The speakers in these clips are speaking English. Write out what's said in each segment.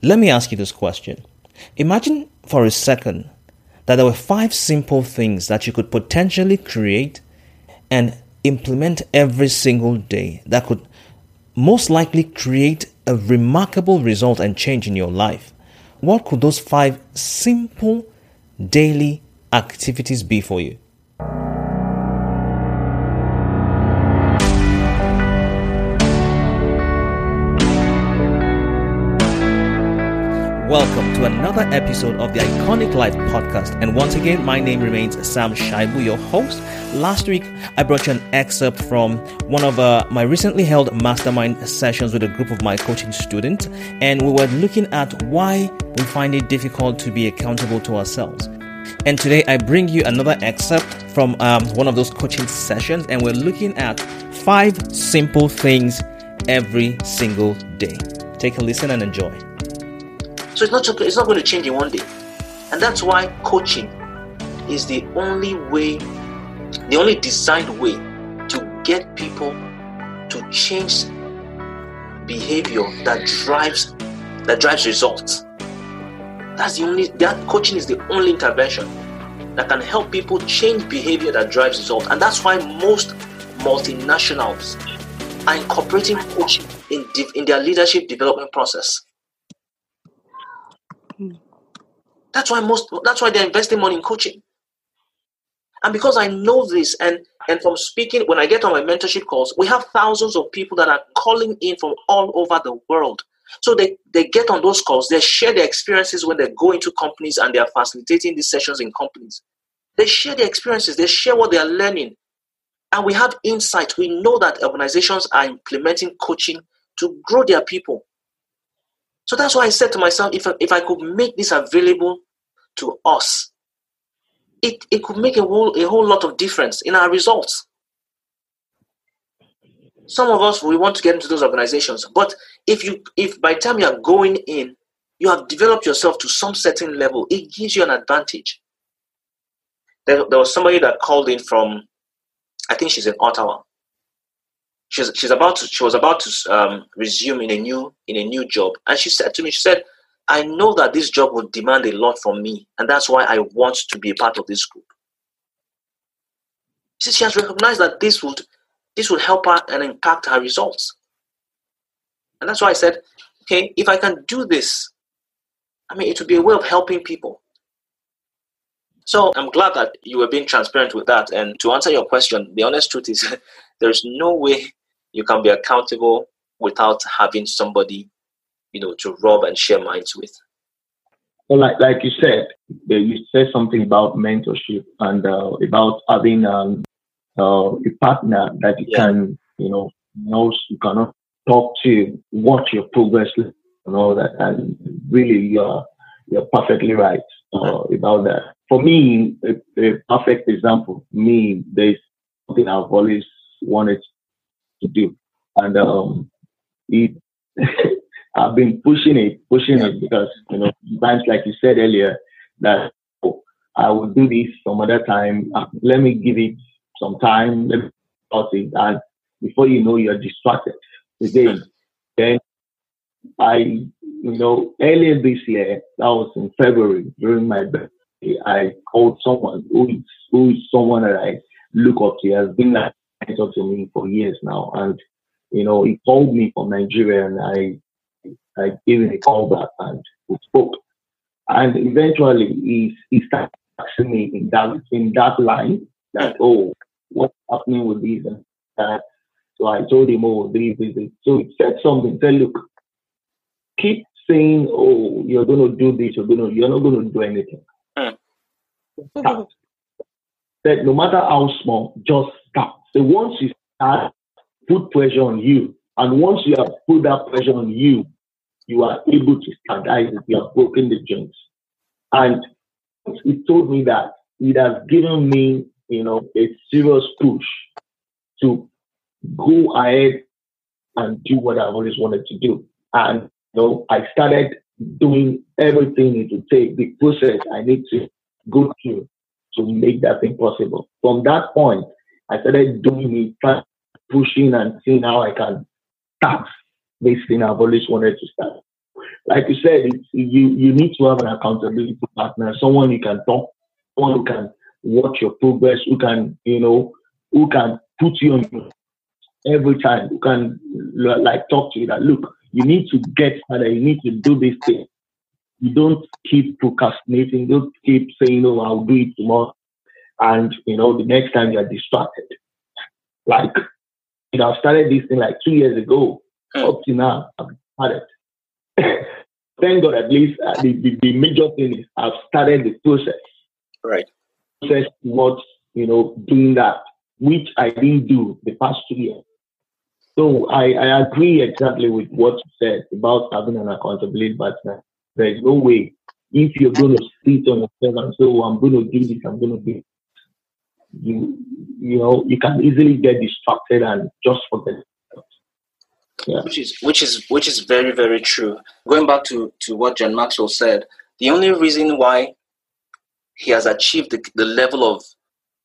Let me ask you this question. Imagine for a second that there were five simple things that you could potentially create and implement every single day that could most likely create a remarkable result and change in your life. What could those five simple daily activities be for you? Welcome to another episode of the Iconic Life podcast. And once again, my name remains Sam Shaibu, your host. Last week, I brought you an excerpt from one of uh, my recently held mastermind sessions with a group of my coaching students. And we were looking at why we find it difficult to be accountable to ourselves. And today, I bring you another excerpt from um, one of those coaching sessions. And we're looking at five simple things every single day. Take a listen and enjoy. So it's not it's not going to change in one day, and that's why coaching is the only way, the only designed way to get people to change behavior that drives that drives results. That's the only that coaching is the only intervention that can help people change behavior that drives results, and that's why most multinationals are incorporating coaching in, in their leadership development process. That's why most that's why they're investing money in coaching. And because I know this, and and from speaking, when I get on my mentorship calls, we have thousands of people that are calling in from all over the world. So they, they get on those calls, they share their experiences when they go into companies and they are facilitating these sessions in companies. They share their experiences, they share what they are learning. And we have insight. We know that organizations are implementing coaching to grow their people. So that's why I said to myself, if I, if I could make this available to us, it, it could make a whole, a whole lot of difference in our results. Some of us, we want to get into those organizations, but if you, if by the time you are going in, you have developed yourself to some certain level, it gives you an advantage. There, there was somebody that called in from, I think she's in Ottawa she's she's about to she was about to um, resume in a new in a new job, and she said to me, she said, "I know that this job will demand a lot from me, and that's why I want to be a part of this group." She, has recognized that this would this will help her and impact her results, and that's why I said, "Okay, if I can do this, I mean, it would be a way of helping people." So I'm glad that you were being transparent with that. And to answer your question, the honest truth is there's no way you can be accountable without having somebody, you know, to rob and share minds with. Well, like like you said, you said something about mentorship and uh, about having um, uh, a partner that you yeah. can, you know, knows you cannot talk to, watch your progress, and all that. And really, you're you're perfectly right uh, about that. For me, a, a perfect example. Me, there's something I've always wanted to do. And um, it, I've been pushing it, pushing it because, you know, times like you said earlier, that oh, I will do this some other time. Uh, let me give it some time. Let me start it. And before you know, you're distracted. Today, then I, you know, earlier this year, that was in February during my birthday, I called someone who is, who is someone that I look up to. Has been like talked to me for years now. And, you know, he called me from Nigeria and I, I gave him a call back and we spoke. And eventually he, he started asking me in that, in that line that, oh, what's happening with this and that. So I told him, oh, this, this, this. So he said something, said, look, keep saying, oh, you're going to do this, you're going to, you're not going to do anything. Mm. Start. That no matter how small, just start. So once you start, put pressure on you. And once you have put that pressure on you, you are able to standardize it. You have broken the jinx. And he told me that it has given me, you know, a serious push to go ahead and do what I've always wanted to do. And you know, I started doing everything it would take, the process I need to go through to make that thing possible. From that point, I started doing it, pushing and seeing how I can start this thing I've always wanted to start. like you said, you you need to have an accountability partner, someone you can talk, someone who can watch your progress, who can you know, who can put you on every time, who can like talk to you that look, you need to get started, you need to do this thing. You don't keep procrastinating, don't keep saying, "Oh, I'll do it tomorrow," and you know the next time you're distracted. Like, you know, I started this thing like two years ago. Hmm. Up to now, I've started. Thank God, at least uh, the, the, the major thing is I've started the process. Right. Process what you know doing that, which I didn't do the past two years. So I, I agree exactly with what you said about having an accountability partner. There is no way if you're going to sit on yourself and say, "Oh, I'm going to do this, I'm going to do," you you know you can easily get distracted and just forget yeah. Which is which is which is very very true. Going back to to what John Maxwell said, the only reason why he has achieved the, the level of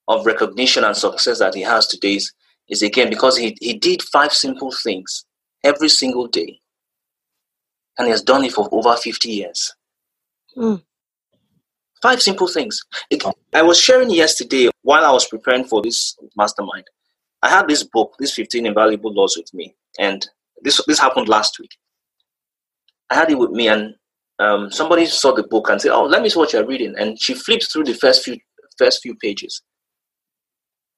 of recognition and success that he has today is, is again because he, he did five simple things every single day. And he has done it for over 50 years. Mm. Five simple things. I was sharing yesterday while I was preparing for this mastermind. I had this book, this 15 Invaluable Laws with me. And this this happened last week. I had it with me, and um, somebody saw the book and said, "Oh, let me see what you're reading." And she flipped through the first few first few pages,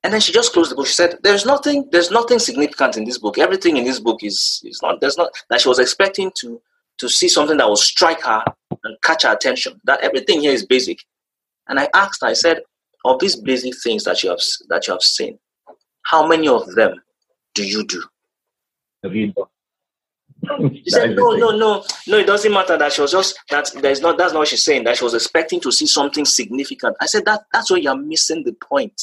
and then she just closed the book. She said, "There's nothing. There's nothing significant in this book. Everything in this book is is not. There's not that she was expecting to to see something that will strike her and catch her attention. That everything here is basic." And I asked. I said, "Of these basic things that you have that you have seen, how many of them do you do?" She said, no, no, no, no, it doesn't matter that she was just that there's not that's not what she's saying, that she was expecting to see something significant. I said that that's where you're missing the point.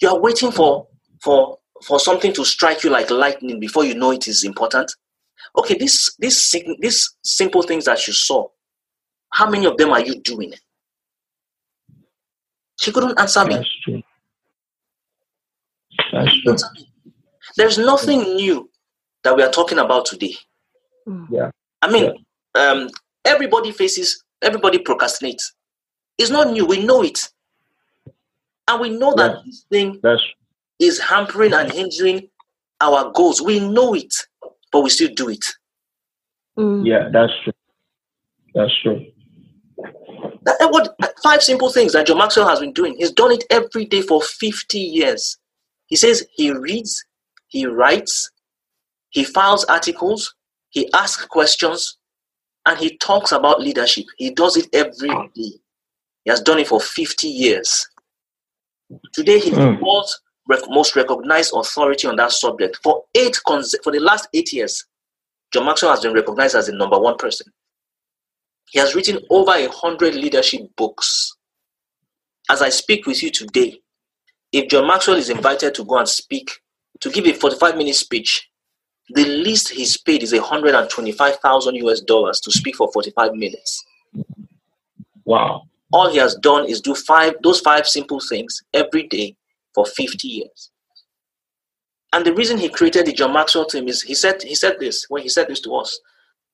You are waiting for for for something to strike you like lightning before you know it is important. Okay, this this these simple things that you saw, how many of them are you doing? She couldn't answer me. That's true. That's true. There's nothing new that we are talking about today. Mm. Yeah. I mean, yeah. um, everybody faces, everybody procrastinates. It's not new. We know it. And we know that yeah. this thing That's... is hampering and hindering our goals. We know it, but we still do it. Mm. Yeah, that's true. That's true. That, what five simple things that John Maxwell has been doing. He's done it every day for 50 years. He says he reads, he writes, he files articles, he asks questions, and he talks about leadership. He does it every day. He has done it for 50 years. Today, he's mm. the world's most recognized authority on that subject. For eight for the last eight years, John Maxwell has been recognized as the number one person. He has written over a hundred leadership books. As I speak with you today, if John Maxwell is invited to go and speak, to give a 45 minute speech the least he's paid is 125,000 US dollars to speak for 45 minutes. Wow. All he has done is do five those five simple things every day for 50 years. And the reason he created the John Maxwell team is he said he said this when he said this to us.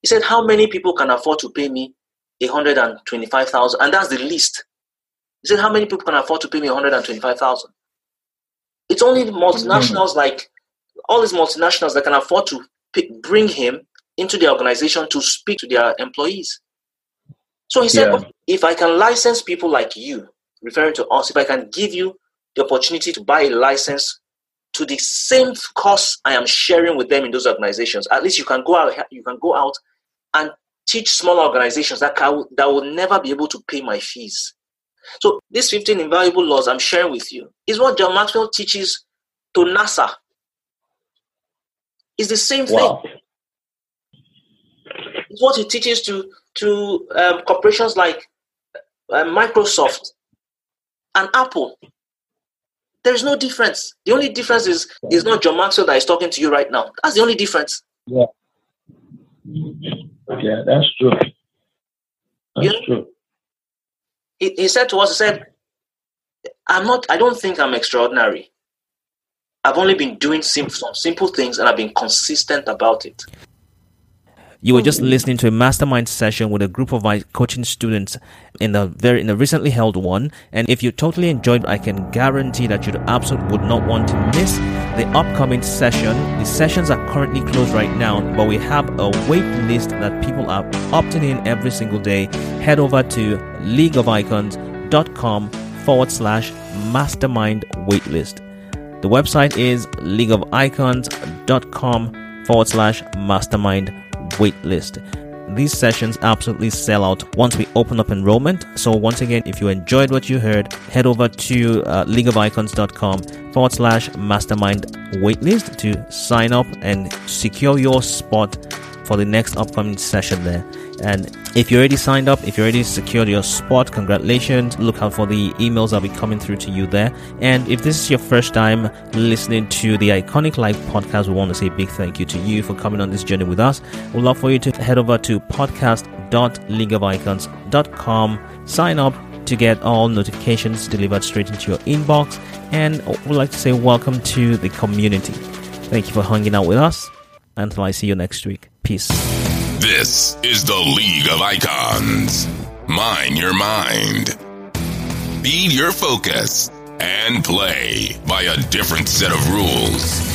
He said, How many people can afford to pay me 125,000? And that's the least. He said, How many people can afford to pay me 125,000? It's only mm-hmm. multinationals like all these multinationals that can afford to pick, bring him into the organization to speak to their employees. So he said, yeah. if I can license people like you, referring to us, if I can give you the opportunity to buy a license to the same cost I am sharing with them in those organizations, at least you can go out, you can go out and teach small organizations that can, that will never be able to pay my fees. So these 15 invaluable laws I'm sharing with you is what John Maxwell teaches to NASA it's the same thing. It's what he teaches to to um, corporations like uh, Microsoft and Apple. There is no difference. The only difference is is not John Maxwell that is talking to you right now. That's the only difference. Yeah. Yeah, that's true. That's you know, true. He, he said to us, he said, I'm not I don't think I'm extraordinary. I've only been doing some simple things and I've been consistent about it. You were just mm-hmm. listening to a mastermind session with a group of my coaching students in the very in the recently held one. And if you totally enjoyed, I can guarantee that you absolutely would not want to miss the upcoming session. The sessions are currently closed right now, but we have a wait list that people are opting in every single day. Head over to leagueoficons.com forward slash mastermind waitlist. The website is leagueoficons.com forward slash mastermind waitlist. These sessions absolutely sell out once we open up enrollment. So, once again, if you enjoyed what you heard, head over to uh, leagueoficons.com forward slash mastermind waitlist to sign up and secure your spot for the next upcoming session there. And if you already signed up, if you already secured your spot, congratulations. Look out for the emails that'll be coming through to you there. And if this is your first time listening to the Iconic Life podcast, we want to say a big thank you to you for coming on this journey with us. We'd love for you to head over to podcast.leagueoficons.com, sign up to get all notifications delivered straight into your inbox. And we'd like to say welcome to the community. Thank you for hanging out with us. Until I see you next week. Peace. This is the League of Icons. Mind your mind. Feed your focus and play by a different set of rules.